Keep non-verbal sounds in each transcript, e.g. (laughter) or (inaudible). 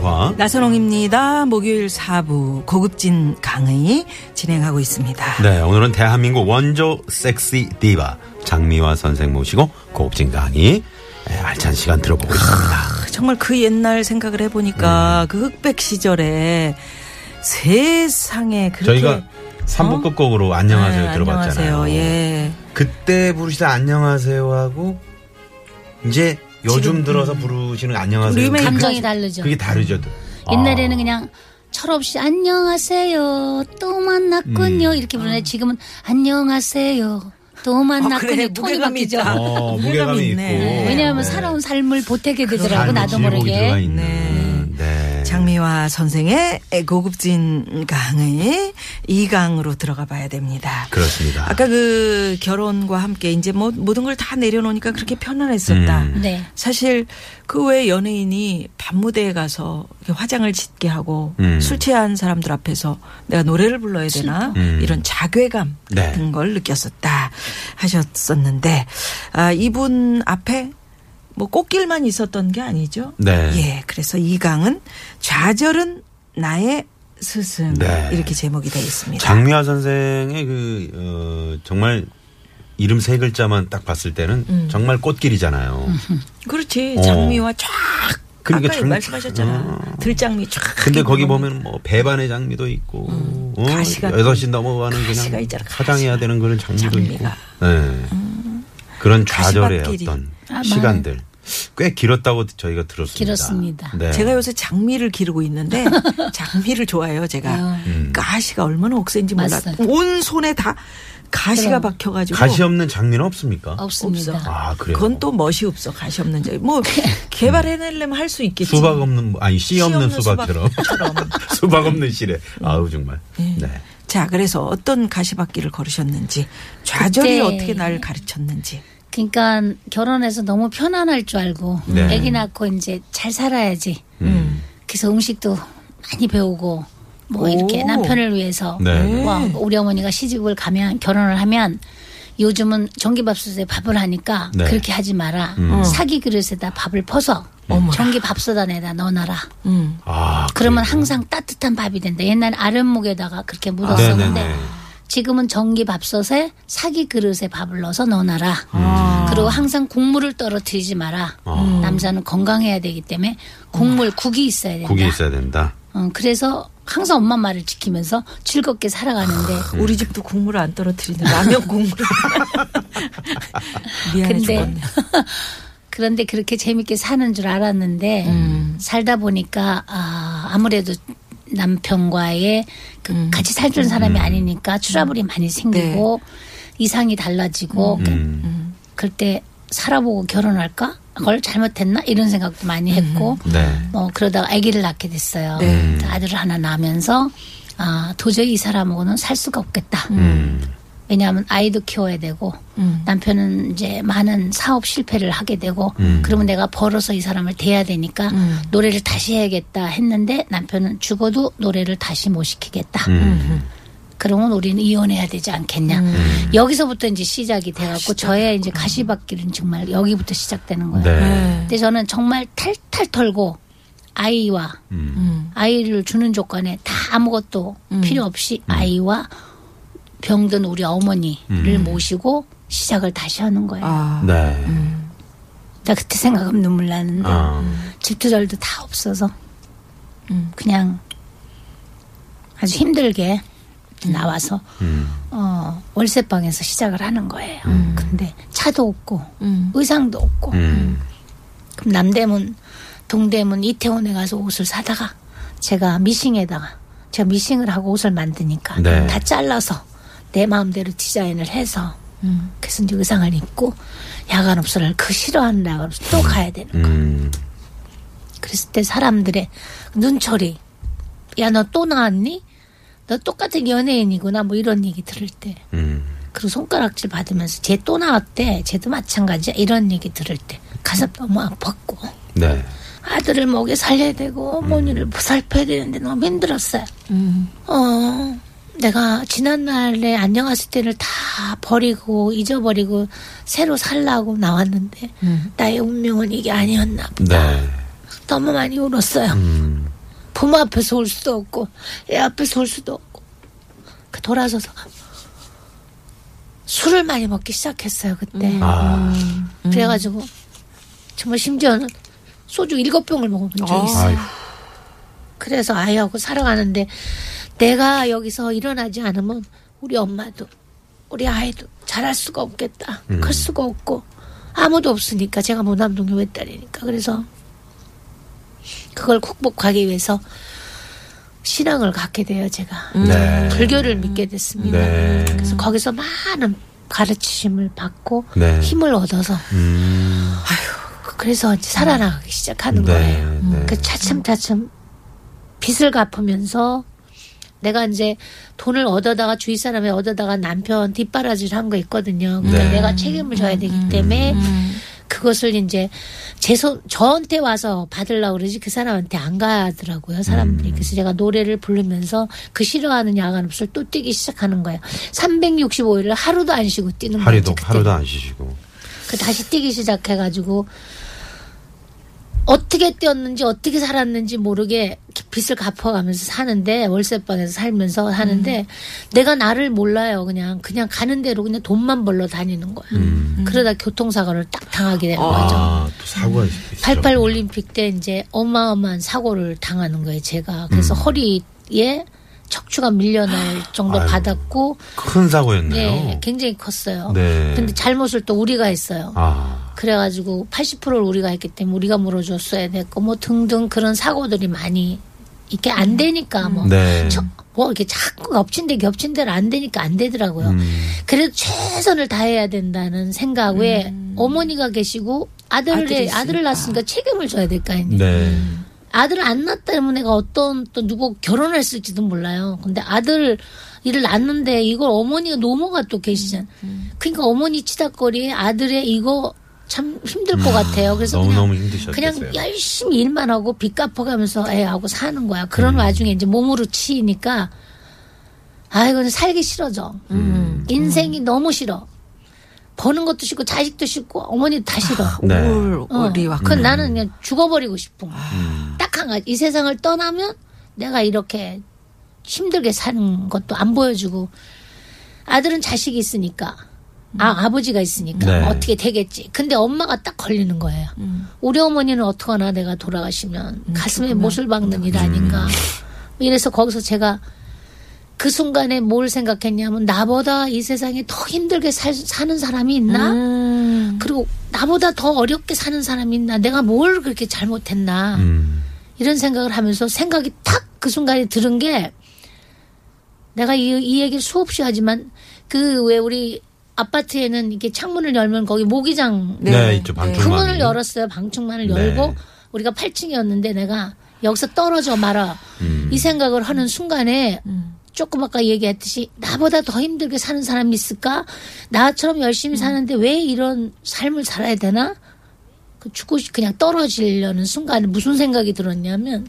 김미화. 나선홍입니다. 목요일 4부 고급진 강의 진행하고 있습니다. 네, 오늘은 대한민국 원조 섹시 디바 장미화 선생 모시고 고급진 강의 네, 알찬 시간 들어보고 있습니다. 정말 그 옛날 생각을 해보니까 그 흑백 시절에 세상에 그렇게 저희가 3부 끝곡으로 안녕하세요 네, 들어봤잖아요. 안녕하세요. 예. 그때 부르시다 안녕하세요 하고 이제 요즘 들어서 부르시는 안녕하세요. 그- 감정이 다르죠. 그게 다르죠. 옛날에는 아. 그냥 철없이 안녕하세요 또 만났군요 음. 이렇게 부르는데 지금은 안녕하세요 또 만났군요 아, 그래, 톤이 무게감이 바뀌죠. 어, 무게감이 있고. 왜냐하면 네. 살아온 삶을 보태게 되더라고 삶의 나도 모르게. 네. 장미화 선생의 고급진 강의 2강으로 들어가 봐야 됩니다. 그렇습니다. 아까 그 결혼과 함께 이제 뭐 모든 걸 다 내려놓으니까 그렇게 편안했었다. 음. 네. 사실 그 외 연예인이 밤무대에 가서 이렇게 화장을 짙게 하고 음. 술 취한 사람들 앞에서 내가 노래를 불러야 되나 음. 이런 자괴감 네. 같은 걸 느꼈었다 하셨었는데 아, 이분 앞에 뭐 꽃길만 있었던 게 아니죠. 네. 예, 그래서 이 강은 좌절은 나의 스승 네. 이렇게 제목이 되어 있습니다. 장미화 선생의 그, 어, 정말 이름 세 글자만 딱 봤을 때는 음. 정말 꽃길이잖아요. (laughs) 그렇지 어. 장미와 쫙 그러니까 아까 장- 말씀하셨잖아 어. 들장미 쫙 근데 거기 있고. 보면 뭐 배반의 장미도 있고, 어, 음. 가시가 여섯 시 넘어가는 그냥 있잖아, 화장해야. 되는 그런 장미도 있고, 장미가. 네. 그런 좌절의. 어떤 아마. 시간들 꽤 길었다고 저희가 들었습니다. 길었습니다. 네. 제가 요새 장미를 기르고 있는데 (laughs) 장미를 좋아해요 제가 음. 가시가 얼마나 억센지 몰라 맞아요. 온 손에 다 가시가 그럼. 박혀가지고 가시 없는 장미는 없습니까? 없습니다. 없어. 아 그래요. 그건 또 멋이 없어 가시 없는 자. 뭐 (laughs) 개발해내려면 할 수 있겠지. 수박 없는 아니 씨씨 없는 없는 수박처럼. (laughs) 수박 없는 실에 아우 정말 네. 자 그래서 어떤 가시밭길을 걸으셨는지 좌절이 그때- 어떻게 날 가르쳤는지. 그러니까 결혼해서 너무 편안할 줄 알고 네. 아기 낳고 이제 잘 살아야지. 음. 그래서 음식도 많이 배우고 뭐 이렇게 오. 남편을 위해서 네. 뭐 우리 어머니가 시집을 가면 결혼을 하면 요즘은 전기밥솥에 밥을 하니까 네. 그렇게 하지 마라. 음. 사기 그릇에다 밥을 퍼서 전기밥솥 안에다 넣어놔라. 음. 아 그러면 그래요? 항상 따뜻한 밥이 된다. 옛날 아랫목에다가 그렇게 묻었었는데 네네네. 지금은 전기 밥솥에 사기 그릇에 밥을 넣어서 넣어놔라. 음. 그리고 항상 국물을 떨어뜨리지 마라. 아. 남자는 건강해야 되기 때문에 국물 국이 있어야 된다. 국이 있어야 된다. 어, 그래서 항상 엄마 말을 지키면서 즐겁게 살아가는데 우리 집도 국물을 안 떨어뜨리는 라면 국물. (laughs) 미안해 근데 죽겠네. (laughs) 그런데 그렇게 재밌게 사는 줄 알았는데 음. 살다 보니까 아, 아무래도 남편과의 그 음. 같이 살던 사람이 아니니까 트러블이 많이 생기고 이상이 달라지고 음. 그때 살아보고 결혼할까? 그걸 잘못했나? 이런 생각도 많이 했고 네. 뭐 그러다가 아기를 낳게 됐어요. 네. 아들을 하나 낳으면서 아 도저히 이 사람하고는 살 수가 없겠다. 음. 왜냐하면 아이도 키워야 되고 음. 남편은 이제 많은 사업 실패를 하게 되고 음. 그러면 내가 벌어서 이 사람을 대야 되니까 음. 노래를 다시 해야겠다 했는데 남편은 죽어도 노래를 다시 못 시키겠다. 음. 그러면 우리는 이혼해야 되지 않겠냐. 음. 여기서부터 이제 시작이 돼갖고 저의 이제 가시밭길은 정말 여기부터 시작되는 거예요. 네. 근데 저는 정말 탈탈 털고 아이와 음. 아이를 주는 조건에 다 아무것도 필요 없이 아이와 병든 우리 어머니를 음. 모시고 시작을 다시 하는 거예요. 아. 네. 나 그때 생각하면 눈물 나는데 아. 집투절도 다 없어서 음. 그냥 아주 힘들게 나와서 음. 어, 월세방에서 시작을 하는 거예요. 근데 차도 없고 음. 의상도 없고 음. 그럼 남대문, 동대문, 이태원에 가서 옷을 사다가 제가 미싱에다가 제가 미싱을 하고 옷을 만드니까 네. 다 잘라서 내 마음대로 디자인을 해서 그래서 이제 의상을 입고 야간 업소를 그 싫어하는 야간 업소 또 가야 되는 거야. 음. 그랬을 때 사람들의 눈초리 야 너 또 나왔니? 너 똑같은 연예인이구나 뭐 이런 얘기 들을 때 음. 그리고 손가락질 받으면서 쟤 또 나왔대 쟤도 마찬가지야 이런 얘기 들을 때 가슴 너무 아팠고 네. 아들을 먹여 살려야 되고 어머니를 보살펴야 되는데 너무 힘들었어요. 어, 내가 지난날에 안녕하실 때를 다 버리고 잊어버리고 새로 살라고 나왔는데 나의 운명은 이게 아니었나 보다. 네. 너무 많이 울었어요. 음. 부모 앞에서 울 수도 없고 애 앞에서 울 수도 없고 그 돌아서서 술을 많이 먹기 시작했어요 그때. 아. 그래가지고 정말 심지어는 소주 일곱 병을 먹어본 적이 있어요. 아유. 그래서 아이하고 살아가는데 내가 여기서 일어나지 않으면 우리 엄마도 우리 아이도 잘할 수가 없겠다. 음. 클 수가 없고 아무도 없으니까 제가 모남동의 외딸이니까 그래서 그걸 극복하기 위해서 신앙을 갖게 돼요 제가 네. 불교를 믿게 됐습니다. 네. 그래서 거기서 많은 가르치심을 받고 네. 힘을 얻어서 음. 그래서 이제 살아나가기 시작하는 네, 거예요. 네. 그 차츰차츰 빚을 갚으면서 내가 이제 돈을 얻어다가 주위 사람에 얻어다가 남편 뒷바라지를 한 거 있거든요. 그러니까 네. 내가 책임을 져야 되기 때문에 그것을 이제 제 손, 저한테 와서 받으려고 그러지 그 사람한테 안 가더라고요, 사람들이. 그래서 제가 노래를 부르면서 그 싫어하는 야간 없을 또 뛰기 시작하는 거예요. 365일을 하루도 안 쉬고 뛰는 거예요. 하루도 안 쉬시고. 그 다시 뛰기 시작해가지고 어떻게 뛰었는지 어떻게 살았는지 모르게 빚을 갚아가면서 사는데 월세방에서 살면서 하는데 내가 나를 몰라요 그냥 그냥 가는 대로 그냥 돈만 벌러 다니는 거야 그러다 교통사고를 딱 당하게 되는 거죠 아, 또 사고가 있죠. 88 올림픽 때 이제 어마어마한 사고를 당하는 거예요 제가 그래서 허리에 척추가 밀려날 정도 아유. 받았고 큰 사고였네요. 네 굉장히 컸어요 네. 근데 잘못을 또 우리가 했어요 아. 그래가지고 80%를 우리가 했기 때문에 우리가 물어줬어야 됐고 뭐 등등 그런 사고들이 많이 이게 안 되니까 뭐. 네. 저- 뭐 이렇게 자꾸 엎친 데 겹친 대로 안 되니까 안 되더라고요. 음. 그래도 최선을 다해야 된다는 생각에 어머니가 계시고 아들을. 아들을 낳았으니까 책임을 져야 될 거 아니에요. 네. 아들을 안 낳았다면 내가 어떤 또 누구 결혼했을지도 몰라요. 근데 아들 일을 낳는데 이걸 어머니가 노모가 또 계시잖아. 그러니까 어머니 치닥거리에 아들의 이거 참 힘들 것 같아요. 그래서 너무너무 그냥 힘드셨겠어요. 그냥 열심히 일만 하고 빚 갚아가면서 애하고 사는 거야. 그런 와중에 이제 몸으로 치이니까 아이고 살기 싫어져. 인생이 너무 싫어. 버는 것도 싫고 자식도 싫고 어머니도 다 싫어. 네. 울, 어. 그 나는 그냥 죽어버리고 싶은 거야. 음. 딱한 가지. 이 세상을 떠나면 내가 이렇게 힘들게 사는 것도 안 보여주고 아들은 자식이 있으니까 아, 아버지가 있으니까 네. 어떻게 되겠지. 근데 엄마가 딱 걸리는 거예요. 우리 어머니는 어떡하나 내가 돌아가시면 가슴에 못을 박는 일 아닌가. 이래서 거기서 제가 그 순간에 뭘 생각했냐면 나보다 이 세상에 더 힘들게 살, 사는 사람이 있나? 음. 그리고 나보다 더 어렵게 사는 사람이 있나? 내가 뭘 그렇게 잘못했나? 음. 이런 생각을 하면서 생각이 탁 그 순간에 들은 게 내가 이, 이 얘기를 수없이 하지만 그 왜 우리 아파트에는 이렇게 창문을 열면 거기 모기장 네, 네. 있죠. 네. 방충망이. 그 문을 열었어요. 방충망을 네. 열고 우리가 8층이었는데 내가 여기서 떨어져 말아. 음. 이 생각을 하는 순간에 조금 아까 얘기했듯이 나보다 더 힘들게 사는 사람이 있을까? 나처럼 열심히 사는데 왜 이런 삶을 살아야 되나? 그 죽고 싶- 그냥 떨어지려는 순간에 무슨 생각이 들었냐면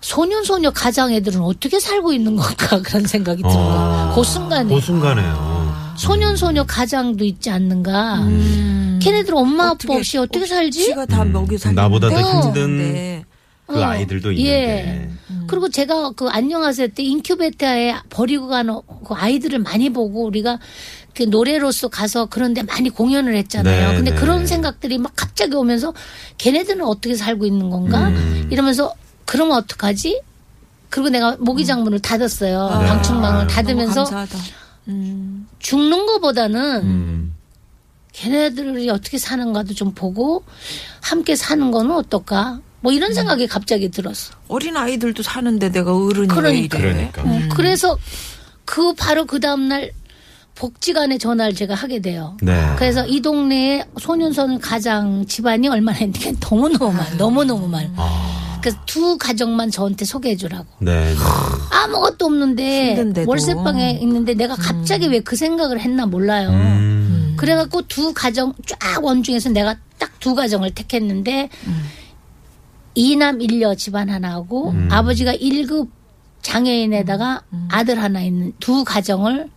소년 소녀 가장 애들은 어떻게 살고 있는 건가 (laughs) 그런 생각이 들어요. 아. 그 순간에 그 순간에요. 소년 소녀 가장도 있지 않는가? 걔네들 엄마 아빠 없이 어떻게 살지? 지가 다 먹이 살 나보다 더 어. 힘든 네. 그 어. 아이들도 예. 있는데. 그리고 제가 그 안녕하세요 때 인큐베이터에 버리고 가는 그 아이들을 많이 보고 우리가 그 노래로서 가서 그런데 많이 공연을 했잖아요. 네, 근데 네. 그런 생각들이 막 갑자기 오면서 걔네들은 어떻게 살고 있는 건가? 음. 이러면서 그러면 어떡하지? 그리고 내가 모기 장 문을 닫았어요. 네. 방충망을 아, 닫으면서 너무 감사하다. 음. 죽는 거보다는 음. 걔네들이 어떻게 사는가도 좀 보고 함께 사는 거는 어떨까? 뭐 이런 생각이 갑자기 들었어. 어린 아이들도 사는데 내가 어른이 그러니까. 왜 이래? 그러니까. 어, 그래서 그 바로 그 다음 날 복지관에 전화를 제가 하게 돼요. 네. 그래서 이 동네에 소년선 가장 집안이 얼마나 했는데 (laughs) 너무너무 많아. 너무너무 많 아. 아. 그래서 두 가정만 저한테 소개해 주라고. 네. 네. 아무것도 없는데 힘든데도. 월세방에 있는데 내가 갑자기 왜 그 생각을 했나 몰라요. 음. 그래갖고 두 가정 쫙 원중에서 내가 딱 두 가정을 택했는데 이남 일녀 집안 하나하고 음. 아버지가 1급 장애인에다가 아들 하나 있는 두 가정을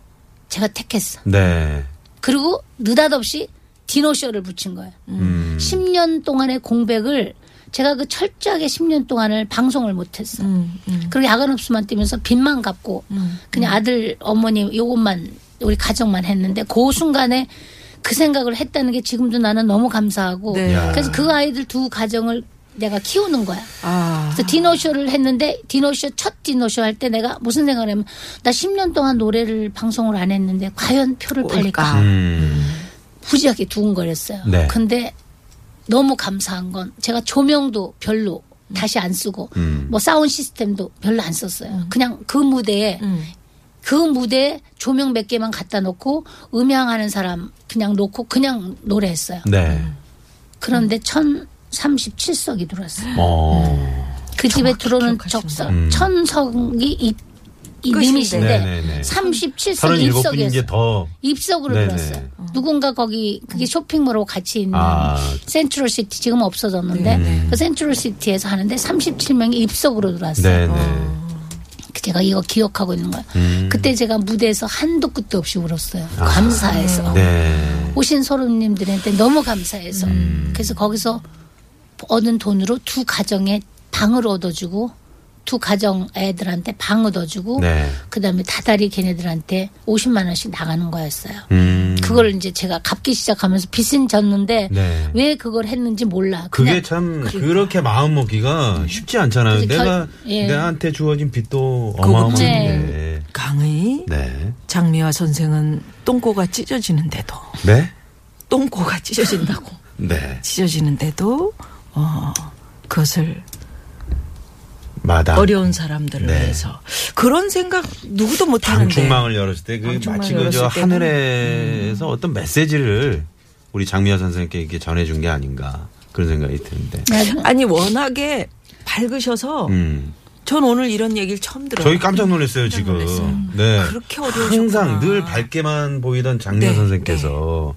제가 택했어. 네. 그리고 느닷없이 디노쇼를 붙인 거예요. 음. 10년 동안의 공백을 제가 그 철저하게 10년 동안을 방송을 못했어. 음, 음. 그리고 야간 업소만 뛰면서 빚만 갚고 그냥 아들 어머니 요것만 우리 가정만 했는데 그 순간에 그 생각을 했다는 게 지금도 나는 너무 감사하고 네. 야. 그래서 그 아이들 두 가정을 내가 키우는 거야. 아. 그래서 디노쇼를 했는데 디노쇼 첫 디노쇼 할 때 내가 무슨 생각을 하면 나 10년 동안 노래를 방송을 안 했는데 과연 표를 팔릴까? 음. 무지하게 두근거렸어요. 네. 근데 너무 감사한 건 제가 조명도 별로 다시 안 쓰고 음. 뭐 사운드 시스템도 별로 안 썼어요. 그냥 그 무대에 음. 그 무대에 조명 몇 개만 갖다 놓고 음향하는 사람 그냥 놓고 그냥 노래했어요. 네. 그런데 1037석이 들어왔어요. 어. 그 집에 들어오는 좌석 음. 천석이. limit인데 네네네. 37석 37분이 이제 입석이었어요. 더. 입석으로 네네. 들었어요. 누군가 거기 그게 쇼핑몰하고 같이 있는 아. 센트럴 시티 지금 없어졌는데 네. 그 센트럴 시티에서 하는데 37명이 입석으로 들어왔어요. 네네. 그 제가 이거 기억하고 있는 거예요. 음. 그때 제가 무대에서 한도 끝도 없이 울었어요. 감사해서. 네. 오신 소름님들한테 너무 감사해서. 음. 그래서 거기서 얻은 돈으로 두 가정에 방을 얻어주고 두 가정 애들한테 방 얻어주고 네. 그다음에 다달이 걔네들한테 50만 원씩 나가는 거였어요. 음. 그걸 이제 제가 갚기 시작하면서 빚은 졌는데 네. 왜 그걸 했는지 몰라. 그게 참 그렇게 마음 먹기가 쉽지 않잖아요. 내가 결- 예. 내한테 주어진 빚도 어마어마한데. 강의 네. 장미화 선생은 똥꼬가 찢어지는데도 네? 똥꼬가 찢어진다고 네. 찢어지는데도 어 그것을 마당. 어려운 사람들을 네. 위해서 그런 생각 누구도 못 하는데 방충망을 열었을 때 그 마치 그저 때는 음. 하늘에서 어떤 메시지를 우리 장미화 선생님께 이렇게 전해준 게 아닌가 그런 생각이 드는데. 아니 워낙에 밝으셔서 음. 전 오늘 이런 얘기를 처음 들어요. 저희 깜짝 놀랐어요 지금. 네. 그렇게 어려우셨구나. 항상 늘 밝게만 보이던 장미화 네, 선생께서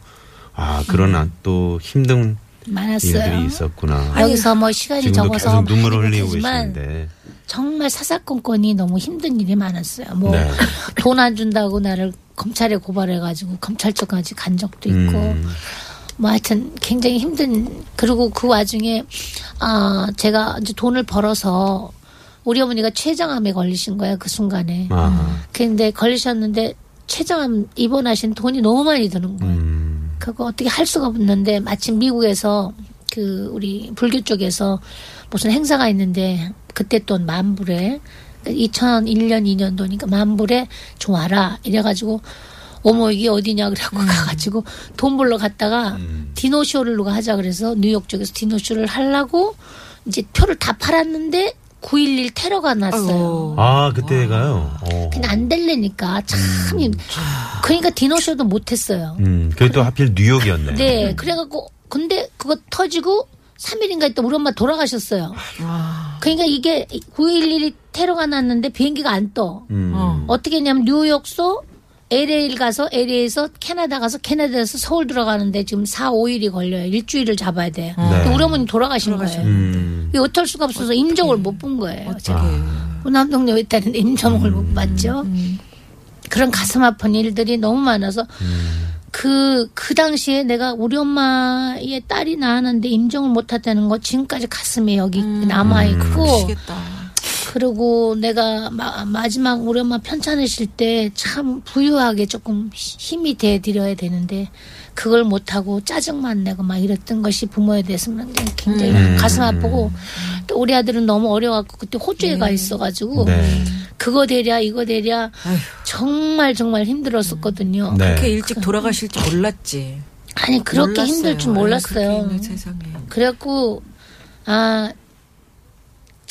아 그러나 또 힘든 많았어요. 일들이 있었구나. 여기서 뭐 시간이 적어서 많이 흘리고 계시는데. 정말 사사건건이 너무 힘든 일이 많았어요. 뭐 네. (laughs) 돈안 준다고 나를 검찰에 고발해가지고 검찰청까지 간 적도 있고 음. 뭐 하여튼 굉장히 힘든 그리고 그 와중에 아 제가 이제 돈을 벌어서 우리 어머니가 췌장암에 걸리신 거예요 그 순간에. 아. 근데 걸리셨는데 췌장암 입원하신 돈이 너무 많이 드는 거예요. 음. 그거 어떻게 할 수가 없는데 마침 미국에서 그 우리 불교 쪽에서 무슨 행사가 있는데 그때 또 만불에 2001년 2년도니까 만불에 좀 와라 이래가지고 어머 이게 어디냐 그래갖고 가가지고 돈 벌러 갔다가 음. 디노쇼를 누가 하자 그래서 뉴욕 쪽에서 디노쇼를 하려고 이제 표를 다 팔았는데 9.11 테러가 났어요. 아 그때가요. 어. 근데 안 될래니까 참 힘- 그러니까 디노쇼도 못했어요. 음. 그게 또 하필 뉴욕이었네. 네, 그래갖고 근데 그거 터지고 3일인가 있다 우리 엄마 돌아가셨어요. 그러니까 이게 9.11이 테러가 났는데 비행기가 안 떠. 음. 어. 어떻게 했냐면 뉴욕서 LA를 가서 LA에서 캐나다 가서 캐나다에서 서울 들어가는데 지금 4, 5일이 걸려요. 일주일을 잡아야 돼요. 근데 우리 어머니 돌아가신 거예요. 음. 어쩔 수가 없어서 임종을 못 본 거예요. 제가. 아. 남동네 있다는데 임종을 못 봤죠. 그런 가슴 아픈 일들이 너무 많아서 그, 그 당시에 내가 우리 엄마의 딸이 나왔는데 임종을 못 했다는 거 지금까지 가슴에 여기 남아있고 미치겠다. 그리고 내가 마, 마지막 우리 엄마 편찮으실 때 참 부유하게 조금 힘이 돼드려야 되는데 그걸 못하고 짜증만 내고 막 이랬던 것이 부모에 대해서는 굉장히 음. 가슴 아프고 또 우리 아들은 너무 어려갖고 그때 호주에 가 있어가지고 네. 그거 되랴 이거 되랴 아휴. 정말 정말 힘들었었거든요. 네. 그렇게 일찍 돌아가실 줄 몰랐지. 아니 그렇게 몰랐어요. 힘들 줄 몰랐어요. 세상에. 그래갖고 아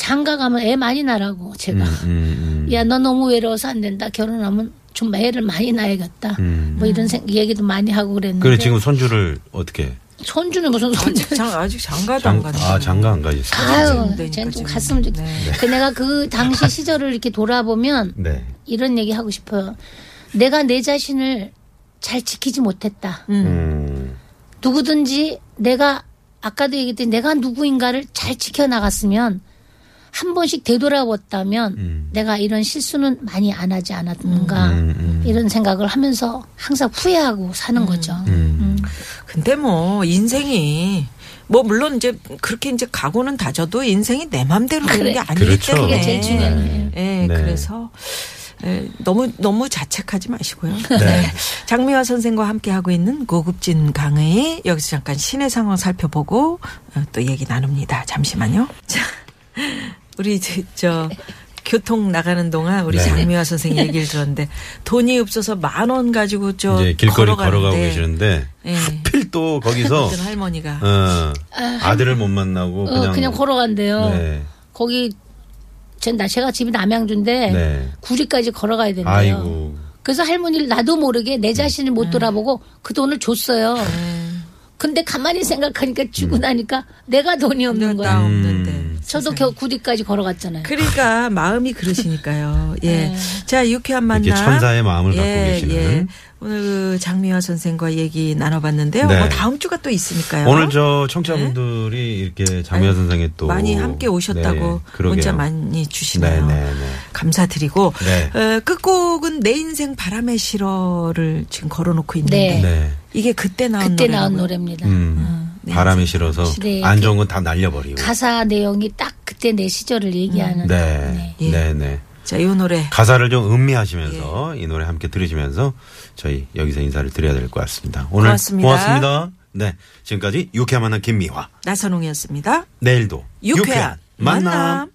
장가 가면 애 많이 낳으라고 제가. 음, 음. 야, 너 너무 외로워서 안 된다. 결혼하면 좀 애를 많이 낳아야겠다. 음. 뭐 이런 생, 얘기도 많이 하고 그랬는데. 그래 지금 손주를 어떻게? 손주는 무슨 손주. 장, 아직 장가도 안 장, 갔네. 아 장가 안 가셨어요? 아유, 되니까 쟤는 좀 지금. 갔으면 좋겠 네. 그 내가 그 당시 (laughs) 시절을 이렇게 돌아보면 네. 이런 얘기 하고 싶어요. 내가 내 자신을 잘 지키지 못했다. 음. 누구든지 내가 아까도 얘기했듯이 내가 누구인가를 잘 지켜나갔으면 한 번씩 되돌아봤다면 음. 내가 이런 실수는 많이 안 하지 않았는가 음, 음. 이런 생각을 하면서 항상 후회하고 사는 거죠. 음. 근데 뭐 인생이 뭐 물론 이제 그렇게 이제 각오는 다져도 인생이 내 맘대로 되는 그래. 게 아니기 그렇죠. 때문에 그게 제일 중요해요. 예, 네. 그래서 예, 너무 너무 자책하지 마시고요. 네. 장미화 선생과 함께 하고 있는 고급진 강의 여기서 잠깐 시내 상황 살펴보고 어, 또 얘기 나눕니다. 잠시만요. 자, 우리 이제 저 교통 나가는 동안 우리 네. 장미화 선생 얘기를 들었는데 돈이 없어서 만 원 가지고 저 이제 길거리 걸어가고 계시는데 예. 하필 또 거기서 할머니가 어, 아들을 못 만나고 어, 그냥 그냥, 걸어간대요. 네. 거기 제, 나 제가 집이 남양주인데 네. 구리까지 걸어가야 된대요. 아이고. 그래서 할머니를 나도 모르게 내 자신을 못 돌아보고 그 돈을 줬어요. 근데 가만히 생각하니까 주고 나니까 내가 돈이 없는 나 거야. 없는데. 음. 저도 겨 구리까지 걸어갔잖아요. 그러니까 마음이 그러시니까요. (laughs) 예. 네. 자, 유쾌한 만남. 이렇게 천사의 마음을 갖고 예, 계시는. 예. 오늘 그 장미화 선생과 얘기 나눠봤는데요. 네. 뭐 다음 주가 또 있으니까요. 오늘 저 청취자분들이 이렇게 장미아 선생의 또 네. 많이 함께 오셨다고 네. 문자 많이 주시네요. 네, 네, 네. 감사드리고 네. 어, 끝곡은 내 인생 바람의 실어를 지금 걸어놓고 있는데 네. 네. 이게 그때 나온 그때 노래라고요? 나온 노래입니다. 음, 네. 바람이 싫어서 네. 안 좋은 건 다 날려버리고. 가사 내용이 딱 그때 내 시절을 얘기하는. 네, 예. 네, 네. 자, 이 노래 가사를 좀 음미하시면서 예. 이 노래 함께 들으시면서 저희 여기서 인사를 드려야 될 것 같습니다. 오늘 고맙습니다. 고맙습니다. 네, 지금까지 유쾌한 만남 김미화. 나선홍이었습니다. 내일도 유쾌한 만남.